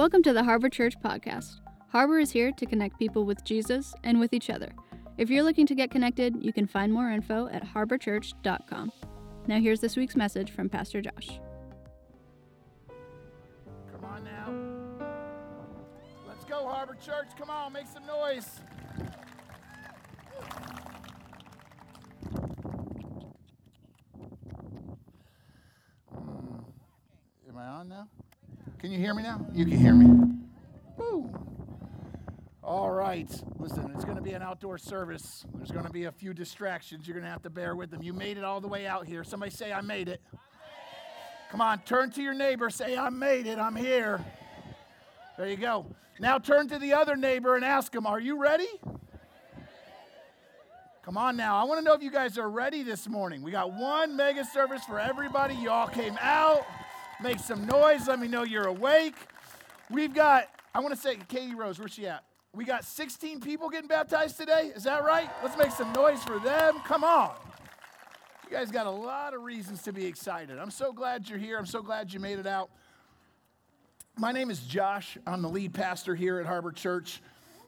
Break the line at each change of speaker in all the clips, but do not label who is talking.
Welcome to the Harbor Church podcast. Harbor is here to connect people with Jesus and with each other. If you're looking to get connected, you can find more info at harborchurch.com. Now, here's this week's message from Pastor Josh.
Come on now. Let's go, Harbor Church. Come on, make some noise. Mm. Am I on now? Can you hear me now? You can hear me. Woo. All right. Listen, it's going to be an outdoor service. There's going to be a few distractions. You're going to have to bear with them. You made it all the way out here. Somebody say, I made it. Come on, turn to your neighbor. Say, I made it. I'm here. There you go. Now turn to the other neighbor and ask him, Are you ready? Come on now. I want to know if you guys are ready this morning. We got one mega service for everybody. You all came out. Make some noise. Let me know you're awake. We've got, I want to say, Katie Rose, where's she at? We got 16 people getting baptized today. Is that right? Let's make some noise for them. Come on. You guys got a lot of reasons to be excited. I'm so glad you're here. I'm so glad you made it out. My name is Josh. I'm the lead pastor here at Harbor Church.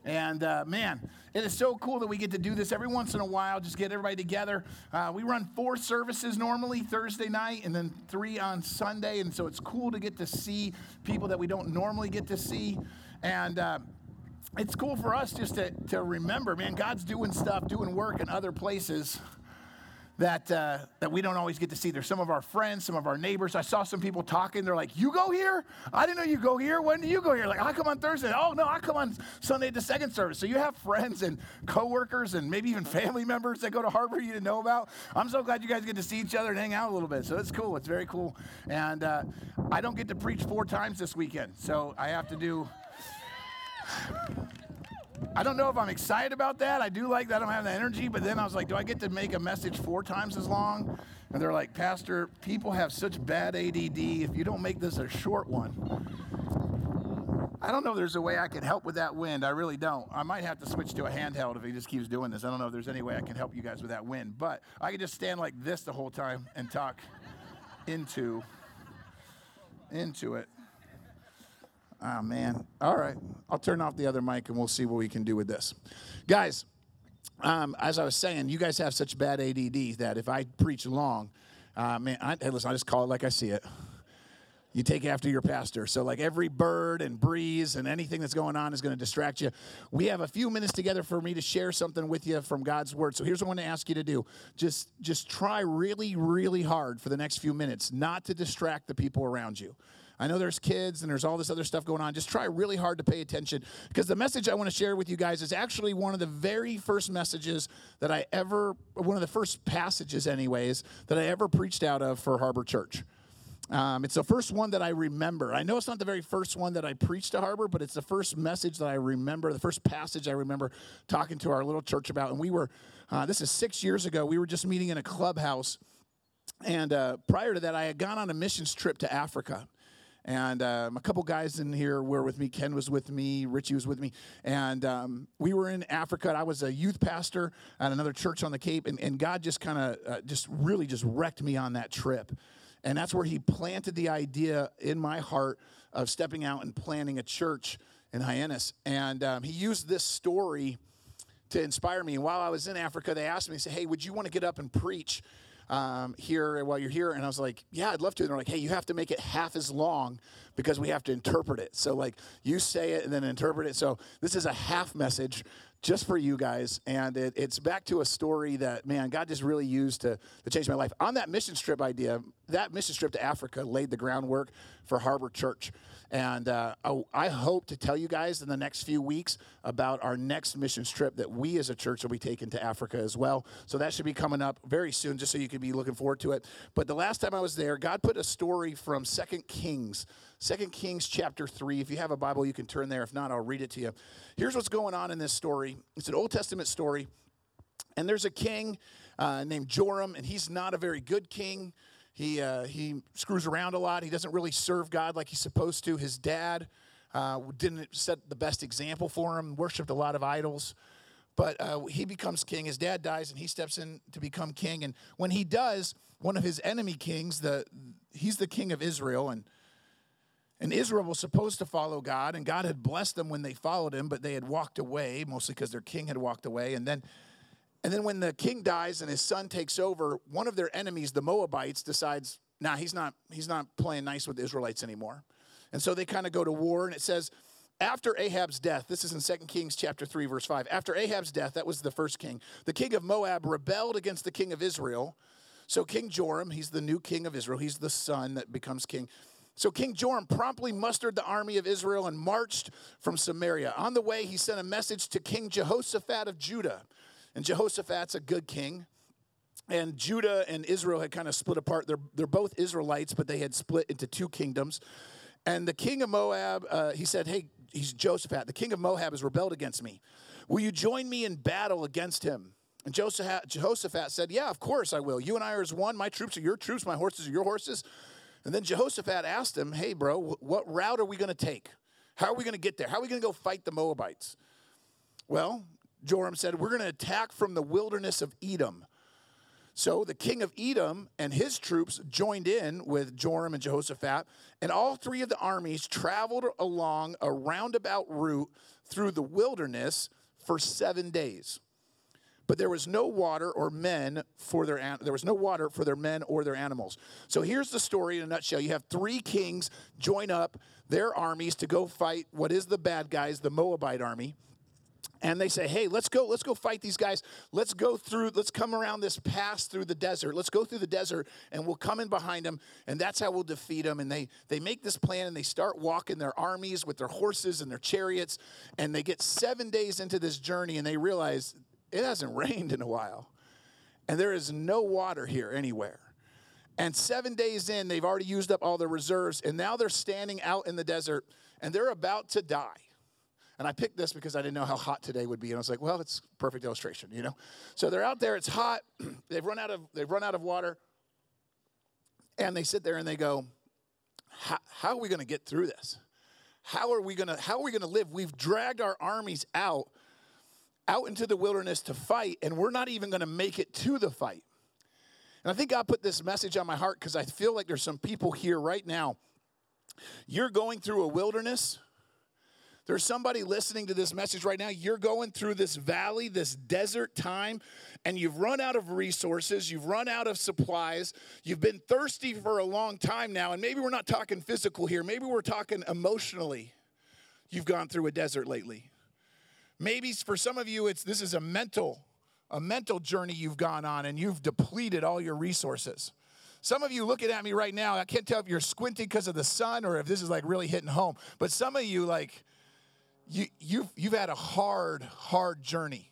And uh, man, it is so cool that we get to do this every once in a while, just get everybody together. Uh, we run four services normally Thursday night and then three on Sunday. And so it's cool to get to see people that we don't normally get to see. And uh, it's cool for us just to, to remember, man, God's doing stuff, doing work in other places that, uh, that we don't always get to see. There's some of our friends, some of our neighbors. I saw some people talking. They're like, You go here? I didn't know you go here. When do you go here? Like, I come on Thursday. Oh, no, I come on Sunday at the second service. So you have friends and coworkers and maybe even family members that go to Harbor you didn't know about. I'm so glad you guys get to see each other and hang out a little bit. So it's cool. It's very cool. And uh, I don't get to preach four times this weekend. So I have to do. I don't know if I'm excited about that. I do like that I don't have the energy, but then I was like, do I get to make a message four times as long? And they're like, Pastor, people have such bad ADD. If you don't make this a short one, I don't know if there's a way I can help with that wind. I really don't. I might have to switch to a handheld if he just keeps doing this. I don't know if there's any way I can help you guys with that wind, but I can just stand like this the whole time and talk into into it. Oh, man. All right. I'll turn off the other mic and we'll see what we can do with this. Guys, um, as I was saying, you guys have such bad ADD that if I preach long, uh, man, I, hey, listen, I just call it like I see it. You take after your pastor. So, like every bird and breeze and anything that's going on is going to distract you. We have a few minutes together for me to share something with you from God's word. So, here's what I want to ask you to do just, just try really, really hard for the next few minutes not to distract the people around you. I know there's kids and there's all this other stuff going on. Just try really hard to pay attention because the message I want to share with you guys is actually one of the very first messages that I ever, one of the first passages, anyways, that I ever preached out of for Harbor Church. Um, it's the first one that I remember. I know it's not the very first one that I preached to Harbor, but it's the first message that I remember, the first passage I remember talking to our little church about. And we were, uh, this is six years ago, we were just meeting in a clubhouse. And uh, prior to that, I had gone on a missions trip to Africa. And um, a couple guys in here were with me. Ken was with me. Richie was with me. And um, we were in Africa. I was a youth pastor at another church on the Cape. And, and God just kind of, uh, just really just wrecked me on that trip. And that's where He planted the idea in my heart of stepping out and planting a church in Hyannis. And um, He used this story to inspire me. And while I was in Africa, they asked me, say, hey, would you want to get up and preach? Um, here while you're here? And I was like, yeah, I'd love to. And they're like, hey, you have to make it half as long because we have to interpret it. So, like, you say it and then interpret it. So, this is a half message just for you guys. And it, it's back to a story that, man, God just really used to, to change my life. On that mission trip idea, that mission trip to Africa laid the groundwork for Harbor Church. And uh, I hope to tell you guys in the next few weeks about our next missions trip that we as a church will be taking to Africa as well. So that should be coming up very soon, just so you can be looking forward to it. But the last time I was there, God put a story from Second Kings, Second Kings chapter 3. If you have a Bible, you can turn there. If not, I'll read it to you. Here's what's going on in this story it's an Old Testament story. And there's a king uh, named Joram, and he's not a very good king. He, uh, he screws around a lot. He doesn't really serve God like he's supposed to. His dad uh, didn't set the best example for him, worshiped a lot of idols. But uh, he becomes king. His dad dies, and he steps in to become king. And when he does, one of his enemy kings, the he's the king of Israel, and And Israel was supposed to follow God, and God had blessed them when they followed him, but they had walked away, mostly because their king had walked away. And then and then when the king dies and his son takes over, one of their enemies, the Moabites, decides, nah, he's not, he's not playing nice with the Israelites anymore. And so they kind of go to war, and it says, after Ahab's death, this is in 2 Kings chapter 3, verse 5. After Ahab's death, that was the first king, the king of Moab rebelled against the king of Israel. So King Joram, he's the new king of Israel, he's the son that becomes king. So King Joram promptly mustered the army of Israel and marched from Samaria. On the way, he sent a message to King Jehoshaphat of Judah. And Jehoshaphat's a good king. And Judah and Israel had kind of split apart. They're, they're both Israelites, but they had split into two kingdoms. And the king of Moab, uh, he said, Hey, he's Jehoshaphat. The king of Moab has rebelled against me. Will you join me in battle against him? And Jehoshaphat said, Yeah, of course I will. You and I are as one. My troops are your troops. My horses are your horses. And then Jehoshaphat asked him, Hey, bro, what route are we going to take? How are we going to get there? How are we going to go fight the Moabites? Well, Joram said, We're going to attack from the wilderness of Edom. So the king of Edom and his troops joined in with Joram and Jehoshaphat, and all three of the armies traveled along a roundabout route through the wilderness for seven days. But there was no water or men for their there was no water for their men or their animals. So here's the story in a nutshell. You have three kings join up their armies to go fight what is the bad guys, the Moabite army and they say hey let's go let's go fight these guys. Let's go through let's come around this pass through the desert. Let's go through the desert and we'll come in behind them and that's how we'll defeat them and they they make this plan and they start walking their armies with their horses and their chariots and they get seven days into this journey and they realize it hasn't rained in a while and there is no water here anywhere. And seven days in they've already used up all their reserves and now they're standing out in the desert and they're about to die and I picked this because I didn't know how hot today would be. And I was like, well, it's perfect illustration, you know? So they're out there, it's hot, they've run out of they've run out of water. And they sit there and they go, how are we to get through this? How are we to how are we to live? We've dragged our armies out out into the wilderness to fight and we're not even to make it to the fight. And I think God put this message on my heart because I feel like there's some people here right now. You're going through a wilderness there's somebody listening to this message right now. You're going through this valley, this desert time, and you've run out of resources. You've run out of supplies. You've been thirsty for a long time now. And maybe we're not talking physical here, maybe we're talking emotionally. You've gone through a desert lately. Maybe for some of you, it's this is a mental, a mental journey you've gone on, and you've depleted all your resources. Some of you looking at me right now, I can't tell if you're squinting because of the sun or if this is like really hitting home. But some of you, like, you, you've, you've had a hard, hard journey.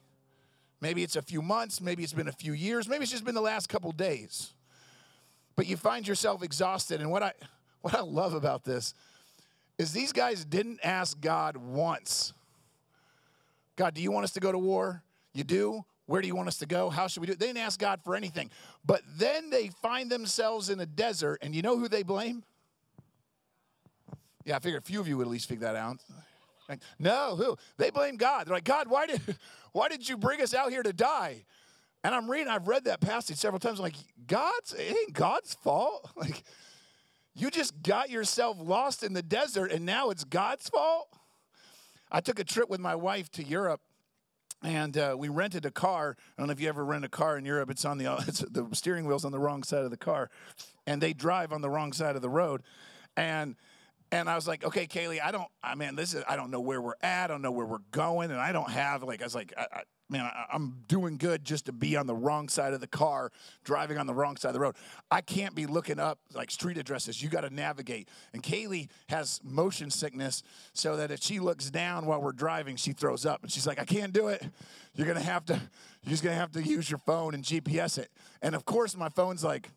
Maybe it's a few months, maybe it's been a few years, maybe it's just been the last couple days. But you find yourself exhausted. And what I, what I love about this is these guys didn't ask God once God, do you want us to go to war? You do? Where do you want us to go? How should we do it? They didn't ask God for anything. But then they find themselves in a desert, and you know who they blame? Yeah, I figured a few of you would at least figure that out. No, who? They blame God. They're like, God, why did, why did you bring us out here to die? And I'm reading, I've read that passage several times. I'm like, God's, it ain't God's fault. Like, you just got yourself lost in the desert and now it's God's fault? I took a trip with my wife to Europe and uh, we rented a car. I don't know if you ever rent a car in Europe. It's on the it's, the steering wheel's on the wrong side of the car, and they drive on the wrong side of the road. And and I was like, okay, Kaylee, I don't, I mean, this is, I don't know where we're at. I don't know where we're going. And I don't have, like, I was like, I, I, man, I, I'm doing good just to be on the wrong side of the car, driving on the wrong side of the road. I can't be looking up like street addresses. You got to navigate. And Kaylee has motion sickness, so that if she looks down while we're driving, she throws up. And she's like, I can't do it. You're going to have to, you're just going to have to use your phone and GPS it. And of course, my phone's like,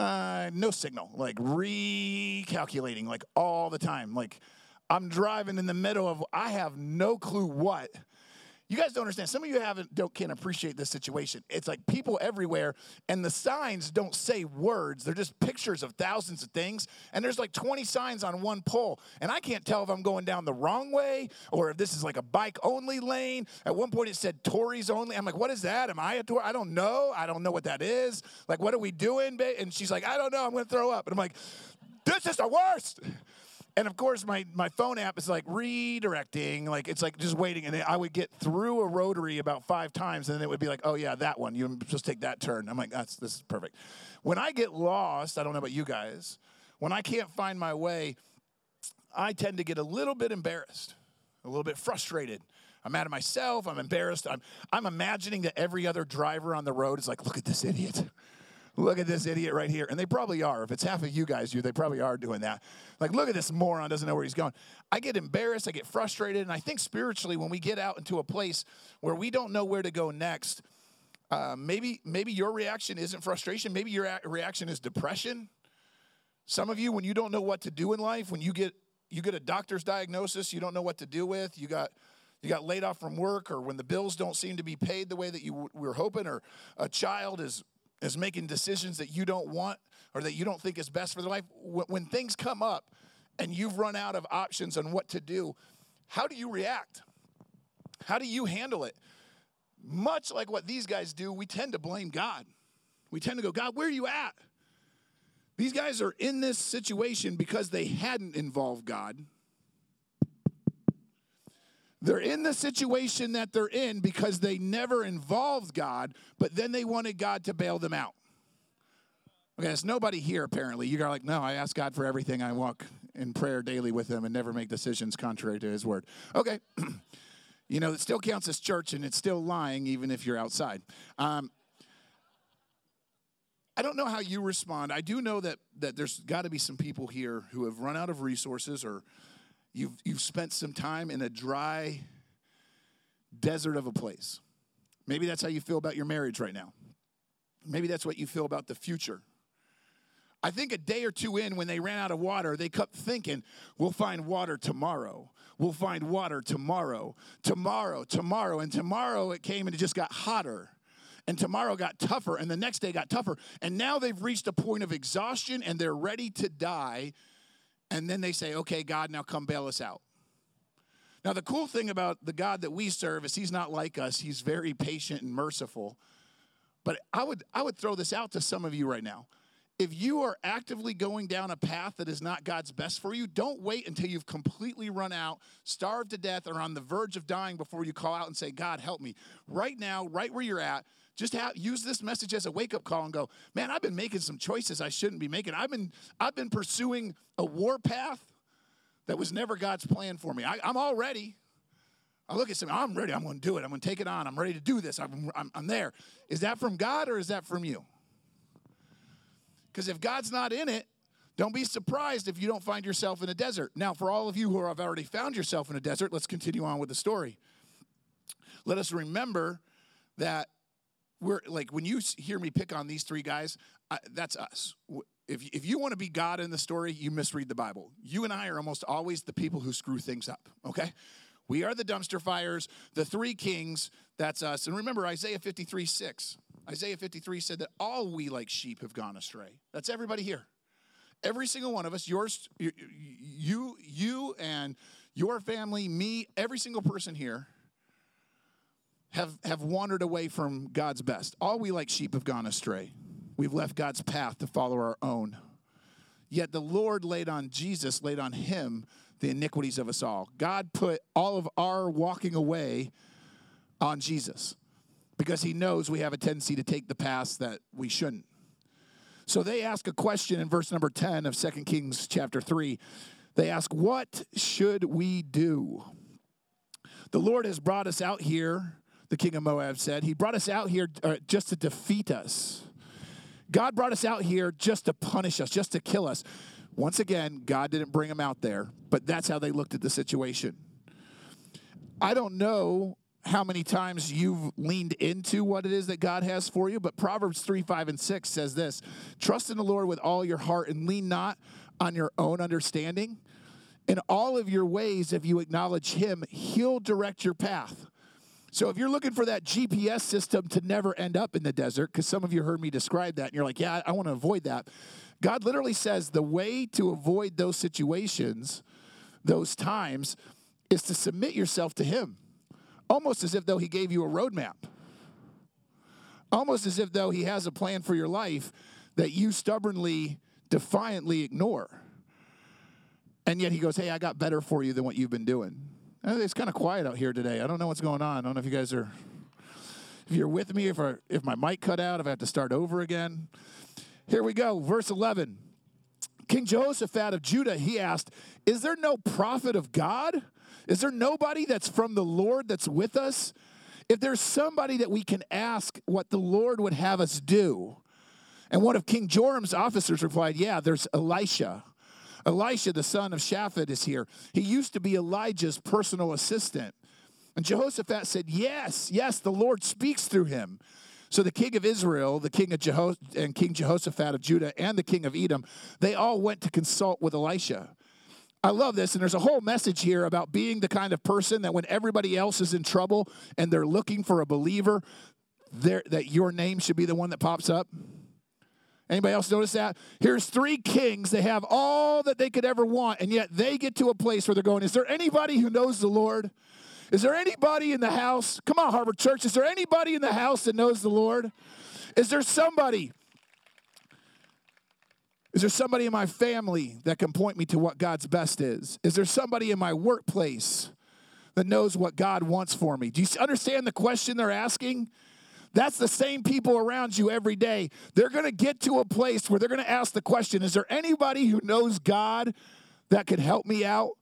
uh, no signal, like recalculating, like all the time. Like I'm driving in the middle of, I have no clue what you guys don't understand. Some of you haven't don't can't appreciate this situation. It's like people everywhere, and the signs don't say words. They're just pictures of thousands of things. And there's like 20 signs on one pole. And I can't tell if I'm going down the wrong way or if this is like a bike only lane. At one point it said Tories only. I'm like, what is that? Am I a Tory? I don't know. I don't know what that is. Like, what are we doing? And she's like, I don't know. I'm gonna throw up. And I'm like, this is the worst. And of course, my, my phone app is like redirecting, like it's like just waiting. And I would get through a rotary about five times, and then it would be like, oh, yeah, that one. You just take that turn. I'm like, that's this is perfect. When I get lost, I don't know about you guys, when I can't find my way, I tend to get a little bit embarrassed, a little bit frustrated. I'm mad at myself. I'm embarrassed. I'm, I'm imagining that every other driver on the road is like, look at this idiot. Look at this idiot right here. And they probably are. If it's half of you guys, you they probably are doing that. Like, look at this moron, doesn't know where he's going. I get embarrassed, I get frustrated, and I think spiritually, when we get out into a place where we don't know where to go next, uh, maybe maybe your reaction isn't frustration. Maybe your reaction is depression. Some of you, when you don't know what to do in life, when you get you get a doctor's diagnosis, you don't know what to do with. You got you got laid off from work, or when the bills don't seem to be paid the way that you were hoping, or a child is is making decisions that you don't want or that you don't think is best for their life. When things come up and you've run out of options on what to do, how do you react? How do you handle it? Much like what these guys do, we tend to blame God. We tend to go, God, where are you at? These guys are in this situation because they hadn't involved God. They're in the situation that they're in because they never involved God, but then they wanted God to bail them out. Okay, there's nobody here apparently. You're like, no, I ask God for everything. I walk in prayer daily with Him and never make decisions contrary to His word. Okay. you know, it still counts as church and it's still lying even if you're outside. Um, I don't know how you respond. I do know that that there's got to be some people here who have run out of resources or you've you've spent some time in a dry desert of a place. Maybe that's how you feel about your marriage right now. Maybe that's what you feel about the future. I think a day or two in, when they ran out of water, they kept thinking, we'll find water tomorrow. We'll find water tomorrow, tomorrow, tomorrow. And tomorrow it came and it just got hotter and tomorrow got tougher, and the next day got tougher. And now they've reached a point of exhaustion and they're ready to die. And then they say, okay, God, now come bail us out. Now, the cool thing about the God that we serve is he's not like us, he's very patient and merciful. But I would, I would throw this out to some of you right now. If you are actively going down a path that is not God's best for you, don't wait until you've completely run out, starved to death, or on the verge of dying before you call out and say, God, help me. Right now, right where you're at, just have, use this message as a wake up call and go, man, I've been making some choices I shouldn't be making. I've been, I've been pursuing a war path that was never God's plan for me. I, am all ready. I look at something, I'm ready. I'm going to do it. I'm going to take it on. I'm ready to do this. I'm, I'm, I'm there. Is that from God or is that from you? Because if God's not in it, don't be surprised if you don't find yourself in a desert. Now, for all of you who have already found yourself in a desert, let's continue on with the story. Let us remember that we're like when you hear me pick on these three guys, I, that's us. If, if you want to be God in the story, you misread the Bible. You and I are almost always the people who screw things up, okay? We are the dumpster fires, the three kings, that's us. And remember Isaiah 53 6. Isaiah 53 said that all we like sheep have gone astray. That's everybody here. Every single one of us, yours, you, you and your family, me, every single person here have, have wandered away from God's best. All we like sheep have gone astray. We've left God's path to follow our own. Yet the Lord laid on Jesus, laid on him the iniquities of us all. God put all of our walking away on Jesus because he knows we have a tendency to take the paths that we shouldn't. So they ask a question in verse number 10 of 2 Kings chapter 3. They ask, What should we do? The Lord has brought us out here the king of Moab said. He brought us out here uh, just to defeat us. God brought us out here just to punish us, just to kill us. Once again, God didn't bring them out there, but that's how they looked at the situation. I don't know how many times you've leaned into what it is that God has for you, but Proverbs 3, 5, and 6 says this Trust in the Lord with all your heart and lean not on your own understanding. In all of your ways, if you acknowledge Him, He'll direct your path. So if you're looking for that GPS system to never end up in the desert, because some of you heard me describe that, and you're like, yeah, I want to avoid that. God literally says the way to avoid those situations, those times, is to submit yourself to Him, almost as if though He gave you a roadmap, almost as if though He has a plan for your life that you stubbornly, defiantly ignore. And yet he goes, Hey, I got better for you than what you've been doing. Eh, it's kind of quiet out here today. I don't know what's going on. I don't know if you guys are, if you're with me, if, I, if my mic cut out, if I have to start over again. Here we go, verse 11. King Jehoshaphat of Judah, he asked, Is there no prophet of God? Is there nobody that's from the Lord that's with us? If there's somebody that we can ask what the Lord would have us do. And one of King Joram's officers replied, Yeah, there's Elisha. Elisha, the son of Shaphat, is here. He used to be Elijah's personal assistant. And Jehoshaphat said, Yes, yes, the Lord speaks through him. So the king of Israel, the king of Jeho- and King Jehoshaphat of Judah, and the king of Edom, they all went to consult with Elisha. I love this, and there's a whole message here about being the kind of person that when everybody else is in trouble and they're looking for a believer, that your name should be the one that pops up. Anybody else notice that? Here's three kings. They have all that they could ever want, and yet they get to a place where they're going, Is there anybody who knows the Lord? Is there anybody in the house? Come on, Harbor Church. Is there anybody in the house that knows the Lord? Is there somebody? Is there somebody in my family that can point me to what God's best is? Is there somebody in my workplace that knows what God wants for me? Do you understand the question they're asking? That's the same people around you every day. They're going to get to a place where they're going to ask the question Is there anybody who knows God that could help me out?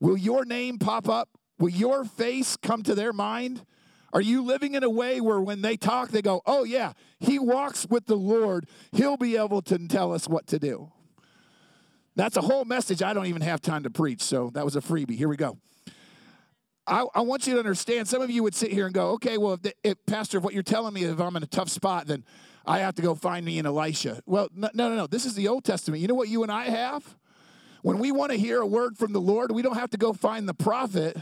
Will your name pop up? Will your face come to their mind? Are you living in a way where when they talk, they go, oh, yeah, he walks with the Lord. He'll be able to tell us what to do. That's a whole message I don't even have time to preach, so that was a freebie. Here we go. I, I want you to understand. Some of you would sit here and go, okay, well, if, the, if, Pastor, if what you're telling me, is if I'm in a tough spot, then I have to go find me an Elisha. Well, no, no, no. This is the Old Testament. You know what you and I have? When we want to hear a word from the Lord, we don't have to go find the prophet.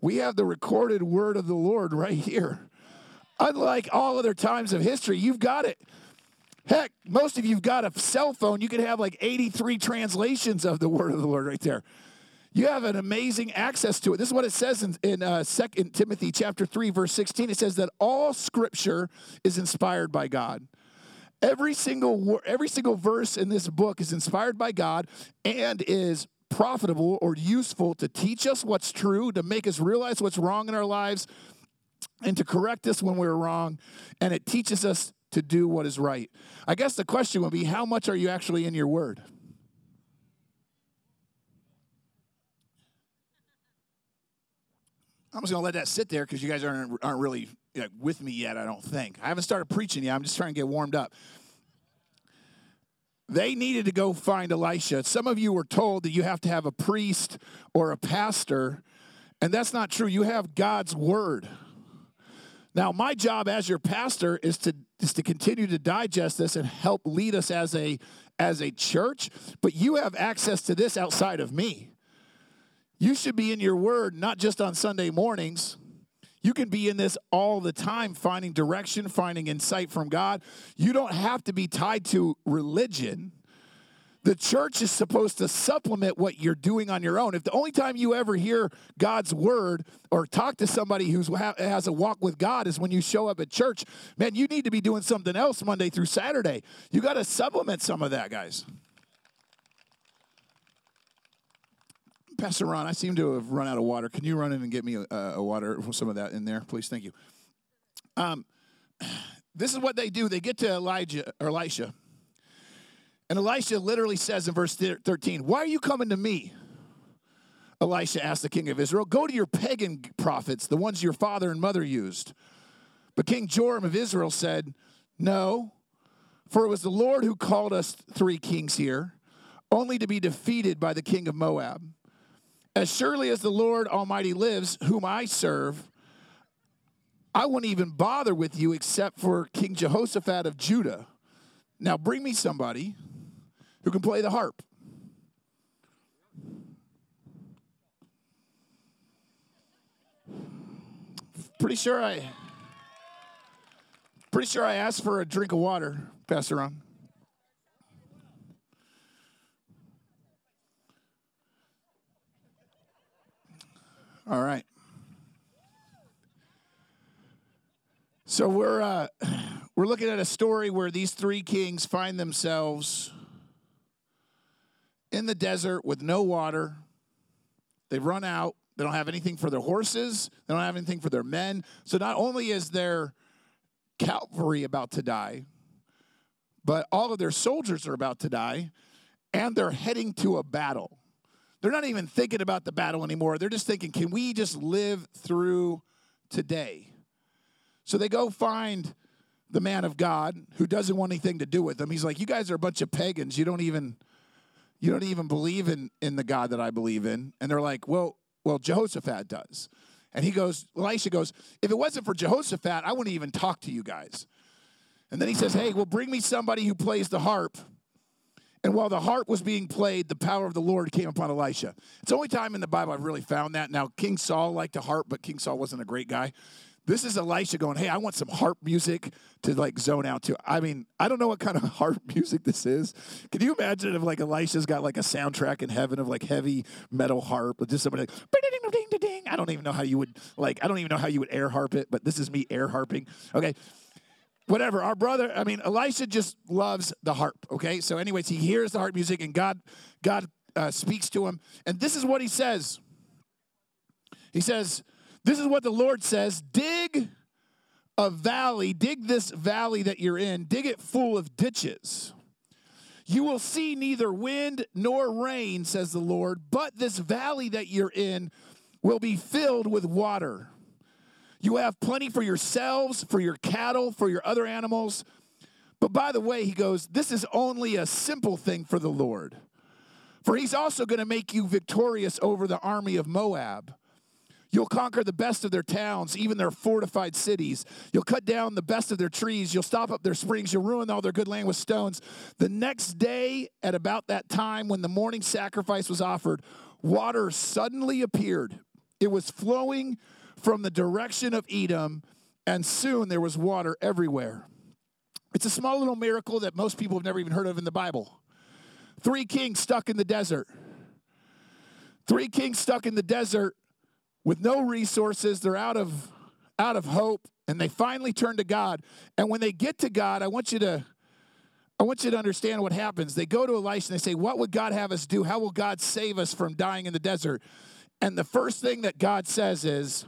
We have the recorded word of the Lord right here. Unlike all other times of history, you've got it. Heck, most of you've got a cell phone. You could have like 83 translations of the word of the Lord right there. You have an amazing access to it. This is what it says in, in uh, 2 Timothy chapter 3, verse 16. It says that all scripture is inspired by God. Every single, every single verse in this book is inspired by God and is profitable or useful to teach us what's true, to make us realize what's wrong in our lives, and to correct us when we're wrong. And it teaches us to do what is right. I guess the question would be how much are you actually in your word? I'm just going to let that sit there because you guys aren't, aren't really you know, with me yet, I don't think. I haven't started preaching yet. I'm just trying to get warmed up. They needed to go find Elisha. Some of you were told that you have to have a priest or a pastor, and that's not true. You have God's word. Now, my job as your pastor is to is to continue to digest this and help lead us as a as a church, but you have access to this outside of me. You should be in your word not just on Sunday mornings, you can be in this all the time, finding direction, finding insight from God. You don't have to be tied to religion. The church is supposed to supplement what you're doing on your own. If the only time you ever hear God's word or talk to somebody who has a walk with God is when you show up at church, man, you need to be doing something else Monday through Saturday. You got to supplement some of that, guys. Pastor Ron, I seem to have run out of water. Can you run in and get me a, a water, some of that in there, please? Thank you. Um, this is what they do. They get to Elijah or Elisha, and Elisha literally says in verse 13, "Why are you coming to me?" Elisha asked the king of Israel, "Go to your pagan prophets, the ones your father and mother used." But King Joram of Israel said, "No, for it was the Lord who called us three kings here." only to be defeated by the king of Moab. As surely as the Lord Almighty lives, whom I serve, I wouldn't even bother with you except for King Jehoshaphat of Judah. Now bring me somebody who can play the harp. Pretty sure I pretty sure I asked for a drink of water, Pastor Ron. All right. So we're uh, we're looking at a story where these three kings find themselves in the desert with no water. They've run out. They don't have anything for their horses. They don't have anything for their men. So not only is their cavalry about to die, but all of their soldiers are about to die, and they're heading to a battle. They're not even thinking about the battle anymore. They're just thinking, can we just live through today? So they go find the man of God who doesn't want anything to do with them. He's like, You guys are a bunch of pagans. You don't even you don't even believe in, in the God that I believe in. And they're like, Well, well, Jehoshaphat does. And he goes, Elisha goes, If it wasn't for Jehoshaphat, I wouldn't even talk to you guys. And then he says, Hey, well, bring me somebody who plays the harp. And while the harp was being played, the power of the Lord came upon Elisha. It's the only time in the Bible I've really found that. Now, King Saul liked to harp, but King Saul wasn't a great guy. This is Elisha going, Hey, I want some harp music to like zone out to. I mean, I don't know what kind of harp music this is. Can you imagine if like Elisha's got like a soundtrack in heaven of like heavy metal harp with just somebody like, I don't even know how you would like, I don't even know how you would air harp it, but this is me air harping. Okay whatever. Our brother, I mean, Elisha just loves the harp. Okay, so anyways, he hears the harp music, and God, God uh, speaks to him, and this is what he says. He says, "This is what the Lord says: Dig a valley, dig this valley that you're in, dig it full of ditches." You will see neither wind nor rain, says the Lord, but this valley that you're in will be filled with water. You have plenty for yourselves, for your cattle, for your other animals. But by the way, he goes, this is only a simple thing for the Lord. For he's also going to make you victorious over the army of Moab. You'll conquer the best of their towns, even their fortified cities. You'll cut down the best of their trees. You'll stop up their springs. You'll ruin all their good land with stones. The next day, at about that time when the morning sacrifice was offered, water suddenly appeared. It was flowing from the direction of Edom, and soon there was water everywhere. It's a small little miracle that most people have never even heard of in the Bible. Three kings stuck in the desert. Three kings stuck in the desert with no resources. They're out of out of hope and they finally turn to God. And when they get to God, I want you to I want you to understand what happens. They go to Elisha and they say, "What would God have us do? How will God save us from dying in the desert?" And the first thing that God says is,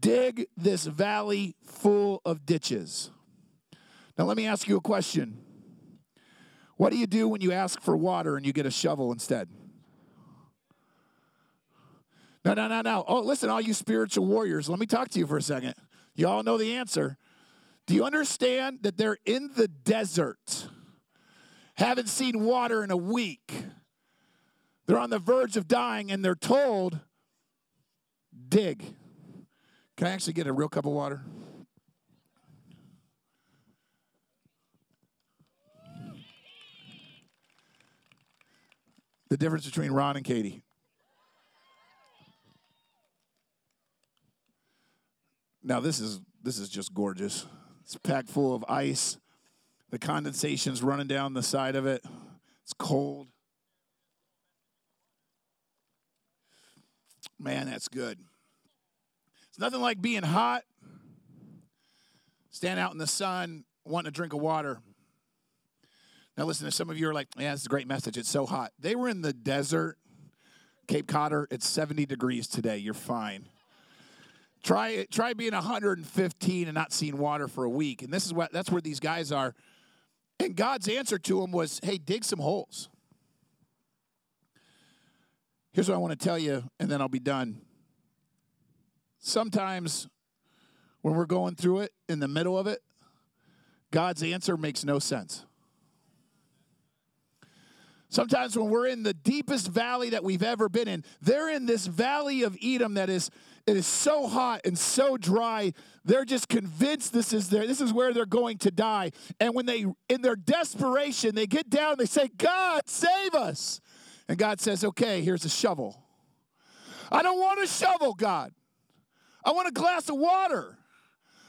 dig this valley full of ditches. Now, let me ask you a question. What do you do when you ask for water and you get a shovel instead? No, no, no, no. Oh, listen, all you spiritual warriors, let me talk to you for a second. You all know the answer. Do you understand that they're in the desert, haven't seen water in a week? They're on the verge of dying, and they're told, dig. Can I actually get a real cup of water? The difference between Ron and Katie. Now this is this is just gorgeous. It's packed full of ice. The condensation's running down the side of it. It's cold. Man, that's good. It's nothing like being hot, stand out in the sun, wanting a drink of water. Now, listen, to some of you are like, yeah, this is a great message. It's so hot. They were in the desert, Cape Codder. It's 70 degrees today. You're fine. Try, try being 115 and not seeing water for a week. And this is what that's where these guys are. And God's answer to them was, hey, dig some holes. Here's what I want to tell you, and then I'll be done sometimes when we're going through it in the middle of it, God's answer makes no sense. Sometimes when we're in the deepest valley that we've ever been in, they're in this valley of Edom that is it is so hot and so dry. They're just convinced this is their this is where they're going to die. And when they in their desperation, they get down they say, "God, save us." And God says, "Okay, here's a shovel." I don't want a shovel, God. I want a glass of water.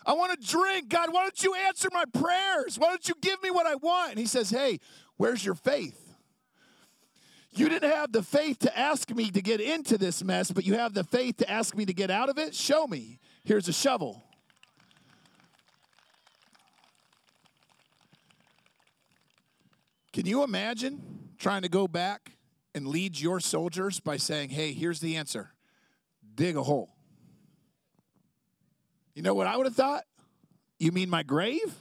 I want to drink. God, why don't you answer my prayers? Why don't you give me what I want? And he says, Hey, where's your faith? You didn't have the faith to ask me to get into this mess, but you have the faith to ask me to get out of it? Show me. Here's a shovel. Can you imagine trying to go back and lead your soldiers by saying, hey, here's the answer dig a hole. You know what I would have thought? You mean my grave?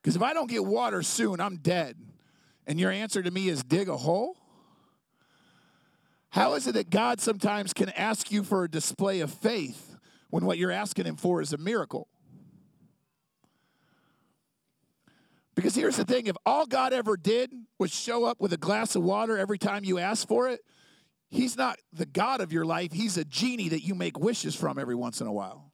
Because if I don't get water soon, I'm dead. And your answer to me is dig a hole? How is it that God sometimes can ask you for a display of faith when what you're asking Him for is a miracle? Because here's the thing if all God ever did was show up with a glass of water every time you ask for it, He's not the God of your life. He's a genie that you make wishes from every once in a while.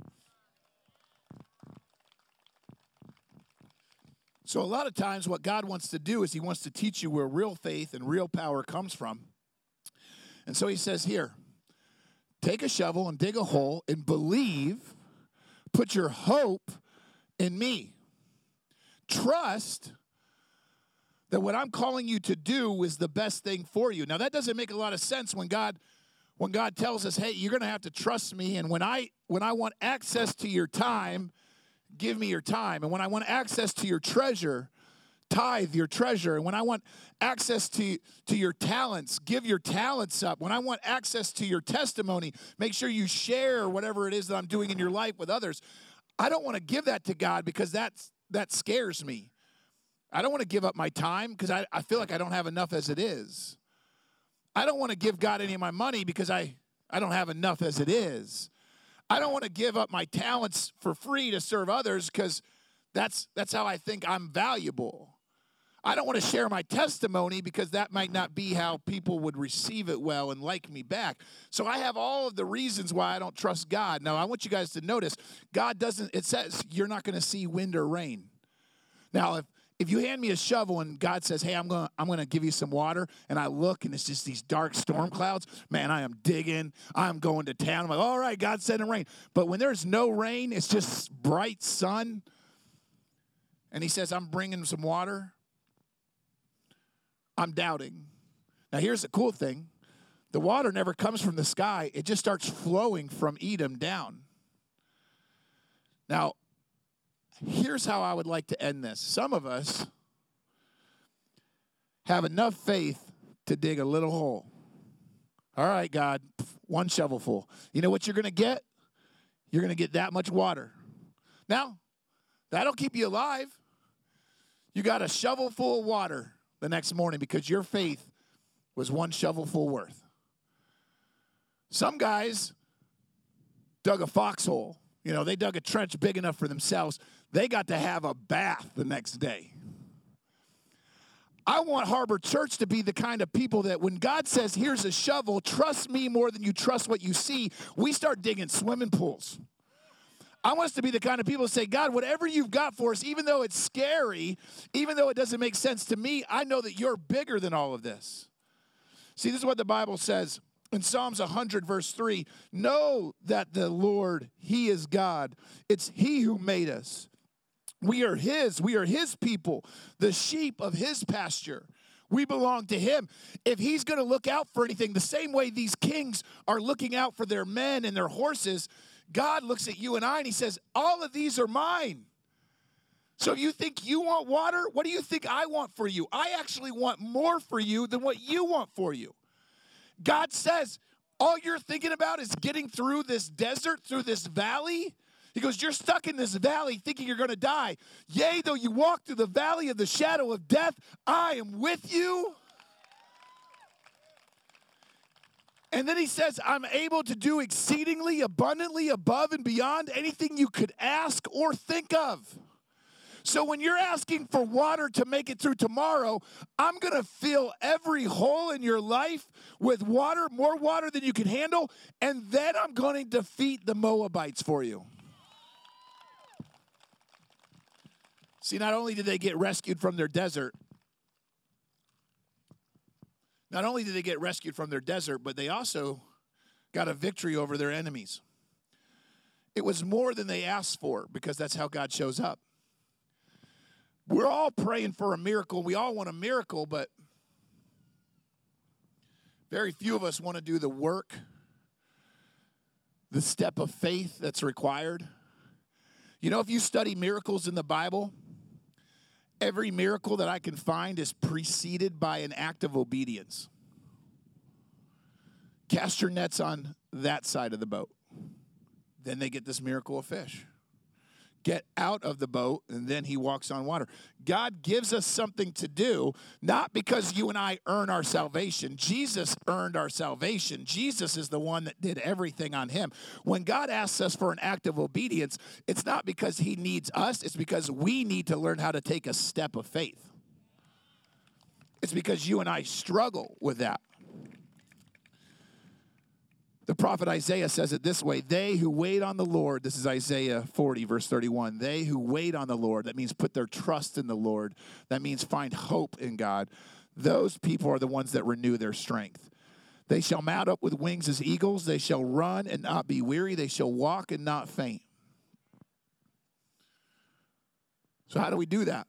So, a lot of times, what God wants to do is He wants to teach you where real faith and real power comes from. And so He says, Here, take a shovel and dig a hole and believe, put your hope in me. Trust that what I'm calling you to do is the best thing for you. Now that doesn't make a lot of sense when God when God tells us, "Hey, you're going to have to trust me and when I when I want access to your time, give me your time. And when I want access to your treasure, tithe your treasure. And when I want access to, to your talents, give your talents up. When I want access to your testimony, make sure you share whatever it is that I'm doing in your life with others. I don't want to give that to God because that's, that scares me. I don't want to give up my time because I, I feel like I don't have enough as it is. I don't want to give God any of my money because I, I don't have enough as it is. I don't want to give up my talents for free to serve others because that's, that's how I think I'm valuable. I don't want to share my testimony because that might not be how people would receive it well and like me back. So I have all of the reasons why I don't trust God. Now, I want you guys to notice God doesn't, it says you're not going to see wind or rain. Now, if if you hand me a shovel and God says, "Hey, I'm to I'm to give you some water," and I look and it's just these dark storm clouds, man, I am digging. I'm going to town. I'm like, "All right, God said rain." But when there's no rain, it's just bright sun, and He says, "I'm bringing some water." I'm doubting. Now, here's the cool thing: the water never comes from the sky; it just starts flowing from Edom down. Now, here's how I would like to end this. Some of us have enough faith to dig a little hole. All right, God, one shovelful. You know what you're going to get? You're going to get that much water. Now, that'll keep you alive. You got a shovelful of water the next morning because your faith was one shovelful worth. Some guys dug a foxhole. You know, they dug a trench big enough for themselves they got to have a bath the next day. I want Harbor Church to be the kind of people that when God says, here's a shovel, trust me more than you trust what you see, we start digging swimming pools. I want us to be the kind of people that say, God, whatever you've got for us, even though it's scary, even though it doesn't make sense to me, I know that you're bigger than all of this. See, this is what the Bible says in Psalms 100, verse 3 Know that the Lord, He is God. It's He who made us. We are His. We are His people, the sheep of His pasture. We belong to Him. If He's going to look out for anything, the same way these kings are looking out for their men and their horses, God looks at you and I and He says, All of these are mine. So you think you want water? What do you think I want for you? I actually want more for you than what you want for you. God says, All you're thinking about is getting through this desert, through this valley. He goes, You're stuck in this valley thinking you're going to die. Yea, though you walk through the valley of the shadow of death, I am with you. And then he says, I'm able to do exceedingly abundantly above and beyond anything you could ask or think of. So when you're asking for water to make it through tomorrow, I'm going to fill every hole in your life with water, more water than you can handle, and then I'm going to defeat the Moabites for you. See, not only did they get rescued from their desert, not only did they get rescued from their desert, but they also got a victory over their enemies. It was more than they asked for because that's how God shows up. We're all praying for a miracle. We all want a miracle, but very few of us want to do the work, the step of faith that's required. You know, if you study miracles in the Bible, Every miracle that I can find is preceded by an act of obedience. Cast your nets on that side of the boat. Then they get this miracle of fish get out of the boat, and then he walks on water. God gives us something to do, not because you and I earn our salvation. Jesus earned our salvation. Jesus is the one that did everything on him. When God asks us for an act of obedience, it's not because he needs us, it's because we need to learn how to take a step of faith. It's because you and I struggle with that. The prophet Isaiah says it this way They who wait on the Lord, this is Isaiah 40, verse 31. They who wait on the Lord, that means put their trust in the Lord, that means find hope in God. Those people are the ones that renew their strength. They shall mount up with wings as eagles. They shall run and not be weary. They shall walk and not faint. So, how do we do that?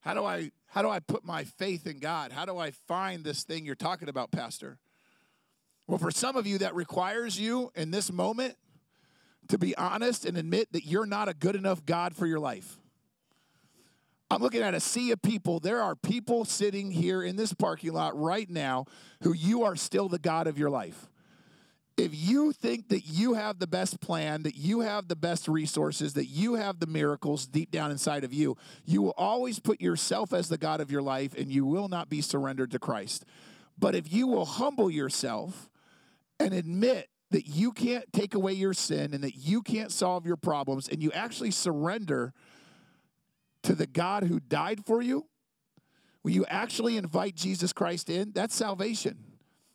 How do I how do I put my faith in God? How do I find this thing you're talking about, Pastor? Well, for some of you, that requires you in this moment to be honest and admit that you're not a good enough God for your life. I'm looking at a sea of people. There are people sitting here in this parking lot right now who you are still the God of your life. If you think that you have the best plan, that you have the best resources, that you have the miracles deep down inside of you, you will always put yourself as the God of your life and you will not be surrendered to Christ. But if you will humble yourself and admit that you can't take away your sin and that you can't solve your problems, and you actually surrender to the God who died for you, will you actually invite Jesus Christ in? That's salvation.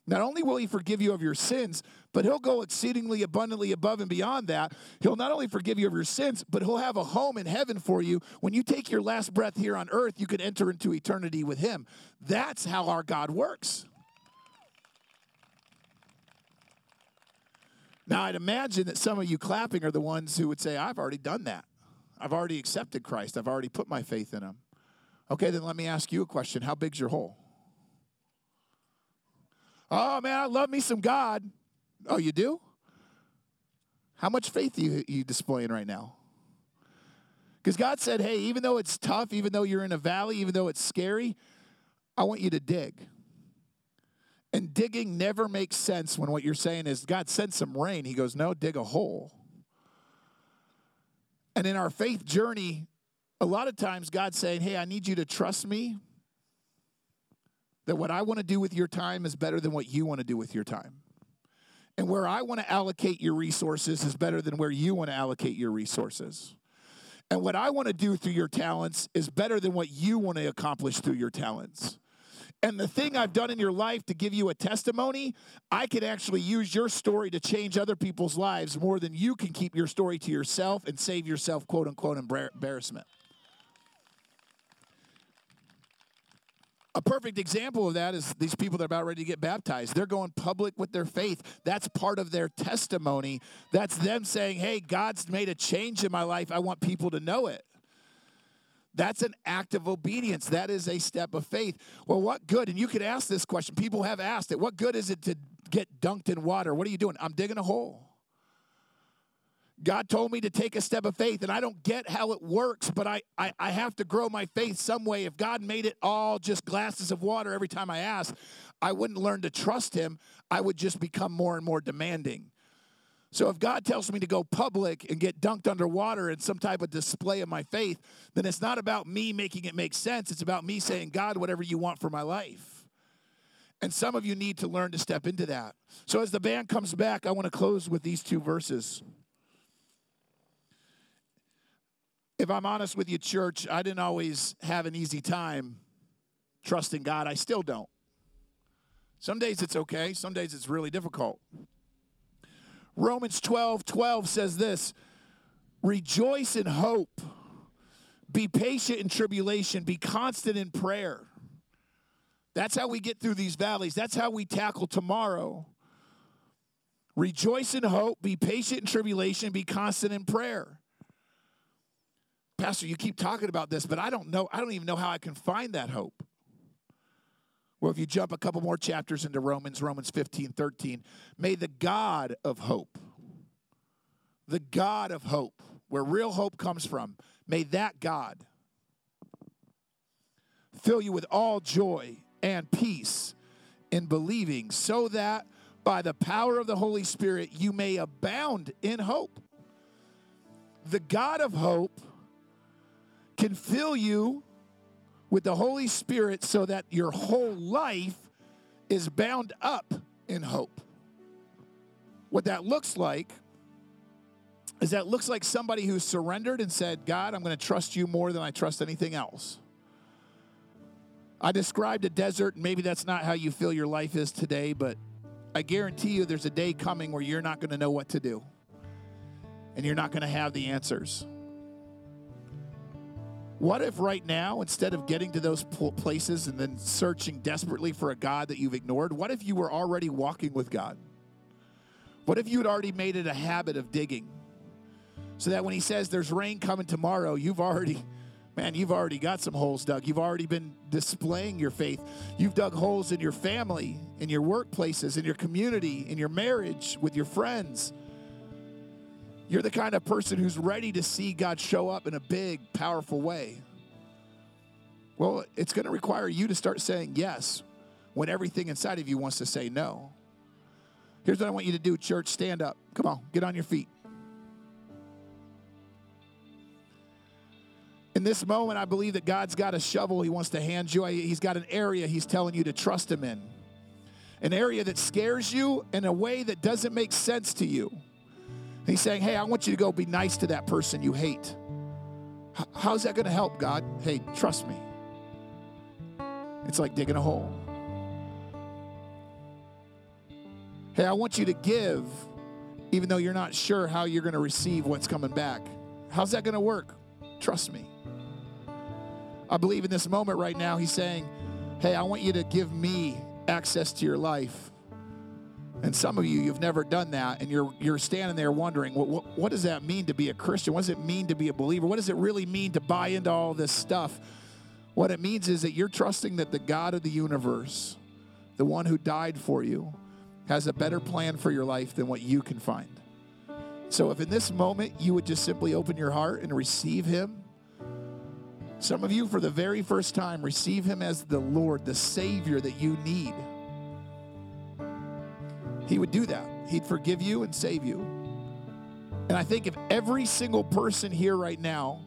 Not only will he forgive you of your sins, but he'll go exceedingly abundantly above and beyond that. He'll not only forgive you of your sins, but he'll have a home in heaven for you. When you take your last breath here on earth, you can enter into eternity with him. That's how our God works. Now, I'd imagine that some of you clapping are the ones who would say, I've already done that. I've already accepted Christ. I've already put my faith in him. Okay, then let me ask you a question. How big's your hole? Oh, man, I love me some God. Oh, you do? How much faith are you, you displaying right now? Because God said, hey, even though it's tough, even though you're in a valley, even though it's scary, I want you to dig. And digging never makes sense when what you're saying is, God, send some rain. He goes, No, dig a hole. And in our faith journey, a lot of times God's saying, Hey, I need you to trust me. That what I want to do with your time is better than what you want to do with your time. And where I want to allocate your resources is better than where you want to allocate your resources. And what I want to do through your talents is better than what you want to accomplish through your talents. And the thing I've done in your life to give you a testimony, I can actually use your story to change other people's lives more than you can keep your story to yourself and save yourself, quote unquote, embarrassment. A perfect example of that is these people that are about ready to get baptized. They're going public with their faith. That's part of their testimony. That's them saying, hey, God's made a change in my life. I want people to know it. That's an act of obedience. That is a step of faith. Well, what good? And you could ask this question. People have asked it. What good is it to get dunked in water? What are you doing? I'm digging a hole. God told me to take a step of faith, and I don't get how it works, but I, I, I, have to grow my faith some way. If God made it all just glasses of water every time I ask, I wouldn't learn to trust Him. I would just become more and more demanding. So if God tells me to go public and get dunked underwater in some type of display of my faith, then it's not about me making it make sense. It's about me saying, God, whatever you want for my life. And some of you need to learn to step into that. So as the band comes back, I want to close with these two verses. If I'm honest with you, church, I didn't always have an easy time trusting God. I still don't. Some days it's okay, some days it's really difficult. Romans 12 12 says this Rejoice in hope, be patient in tribulation, be constant in prayer. That's how we get through these valleys. That's how we tackle tomorrow. Rejoice in hope, be patient in tribulation, be constant in prayer. Pastor, you keep talking about this, but I don't know, I don't even know how I can find that hope. Well, if you jump a couple more chapters into Romans, Romans 15, 13, may the God of hope, the God of hope, where real hope comes from, may that God fill you with all joy and peace in believing, so that by the power of the Holy Spirit you may abound in hope. The God of hope can fill you with the Holy Spirit so that your whole life is bound up in hope. What that looks like is that looks like somebody who surrendered and said, God, I'm going to trust you more than I trust anything else. I described a desert, and maybe that's not how you feel your life is today, but I guarantee you there's a day coming where you're not going to know what to do and you're not going to have the answers. What if right now, instead of getting to those places and then searching desperately for a God that you've ignored, what if you were already walking with God? What if you had already made it a habit of digging? So that when He says there's rain coming tomorrow, you've already man, you've already got some holes dug. You've already been displaying your faith. You've dug holes in your family, in your workplaces, in your community, in your marriage, with your friends. You're the kind of person who's ready to see God show up in a big, powerful way. Well, it's going to require you to start saying yes when everything inside of you wants to say no. Here's what I want you to do, church. Stand up. Come on, get on your feet. In this moment, I believe that God's got a shovel He wants to hand you. He's got an area He's telling you to trust Him in, an area that scares you in a way that doesn't make sense to you. He's saying, Hey, I want you to go be nice to that person you hate. How's that going to help, God? Hey, trust me. It's like digging a hole. Hey, I want you to give even though you're not sure how you're going to receive what's coming back. How's that going to work? Trust me. I believe in this moment right now, he's saying, Hey, I want you to give me access to your life. And some of you, you've never done that, and you're, you're standing there wondering, what, what, what does that mean to be a Christian? What does it mean to be a believer? What does it really mean to buy into all this stuff? What it means is that you're trusting that the God of the universe, the one who died for you, has a better plan for your life than what you can find. So if in this moment you would just simply open your heart and receive Him, some of you, for the very first time, receive Him as the Lord, the Savior that you need. He would do that. He'd forgive you and save you. And I think if every single person here right now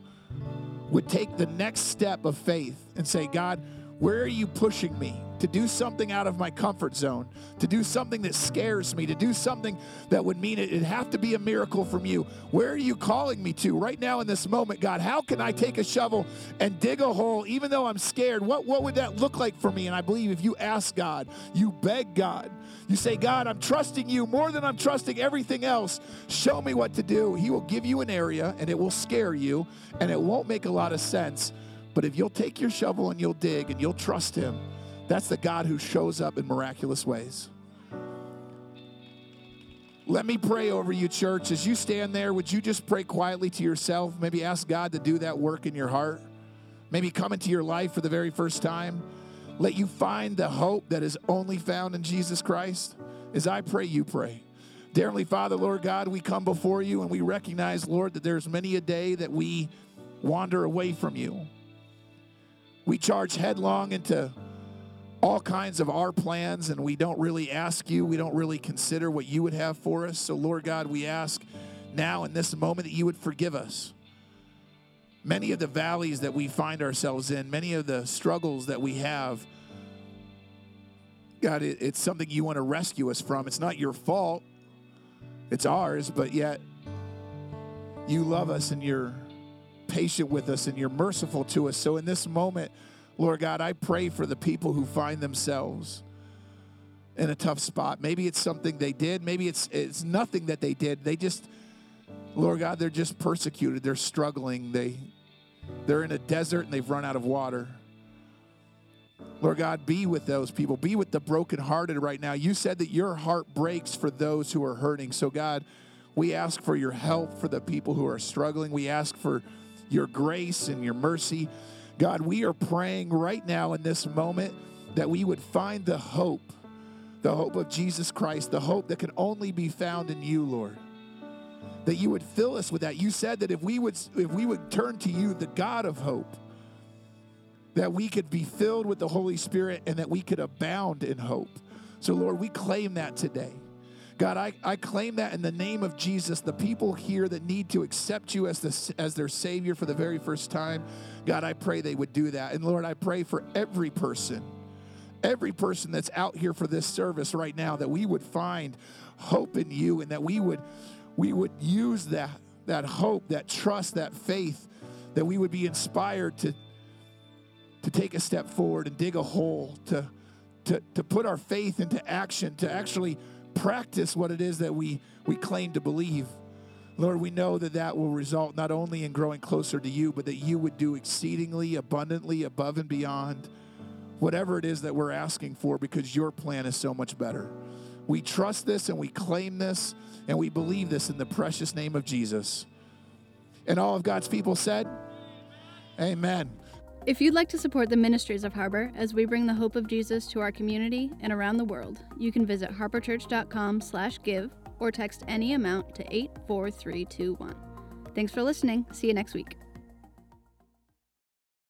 would take the next step of faith and say, God, where are you pushing me? To do something out of my comfort zone, to do something that scares me, to do something that would mean it, it'd have to be a miracle from you. Where are you calling me to right now in this moment, God? How can I take a shovel and dig a hole even though I'm scared? What, what would that look like for me? And I believe if you ask God, you beg God, you say, God, I'm trusting you more than I'm trusting everything else. Show me what to do. He will give you an area and it will scare you and it won't make a lot of sense. But if you'll take your shovel and you'll dig and you'll trust Him, that's the God who shows up in miraculous ways. Let me pray over you, church. As you stand there, would you just pray quietly to yourself? Maybe ask God to do that work in your heart. Maybe come into your life for the very first time. Let you find the hope that is only found in Jesus Christ. As I pray, you pray. Dear Heavenly Father, Lord God, we come before you and we recognize, Lord, that there's many a day that we wander away from you. We charge headlong into all kinds of our plans, and we don't really ask you, we don't really consider what you would have for us. So, Lord God, we ask now in this moment that you would forgive us. Many of the valleys that we find ourselves in, many of the struggles that we have, God, it, it's something you want to rescue us from. It's not your fault, it's ours, but yet you love us and you're patient with us and you're merciful to us. So, in this moment, Lord God, I pray for the people who find themselves in a tough spot. Maybe it's something they did, maybe it's it's nothing that they did. They just Lord God, they're just persecuted. They're struggling. They they're in a desert and they've run out of water. Lord God, be with those people. Be with the brokenhearted right now. You said that your heart breaks for those who are hurting. So, God, we ask for your help for the people who are struggling. We ask for your grace and your mercy. God, we are praying right now in this moment that we would find the hope, the hope of Jesus Christ, the hope that can only be found in you, Lord. That you would fill us with that. You said that if we would if we would turn to you, the God of hope, that we could be filled with the Holy Spirit and that we could abound in hope. So, Lord, we claim that today. God, I, I claim that in the name of Jesus, the people here that need to accept you as, the, as their Savior for the very first time, God, I pray they would do that. And Lord, I pray for every person, every person that's out here for this service right now, that we would find hope in you and that we would we would use that that hope, that trust, that faith, that we would be inspired to to take a step forward and dig a hole, to to, to put our faith into action, to actually practice what it is that we, we claim to believe. Lord, we know that that will result not only in growing closer to you, but that you would do exceedingly abundantly above and beyond whatever it is that we're asking for because your plan is so much better. We trust this and we claim this and we believe this in the precious name of Jesus. And all of God's people said, Amen.
If you'd like to support the ministries of Harbor as we bring the hope of Jesus to our community and around the world, you can visit harborchurch.com/give or text any amount to 84321. Thanks for listening. See you next week.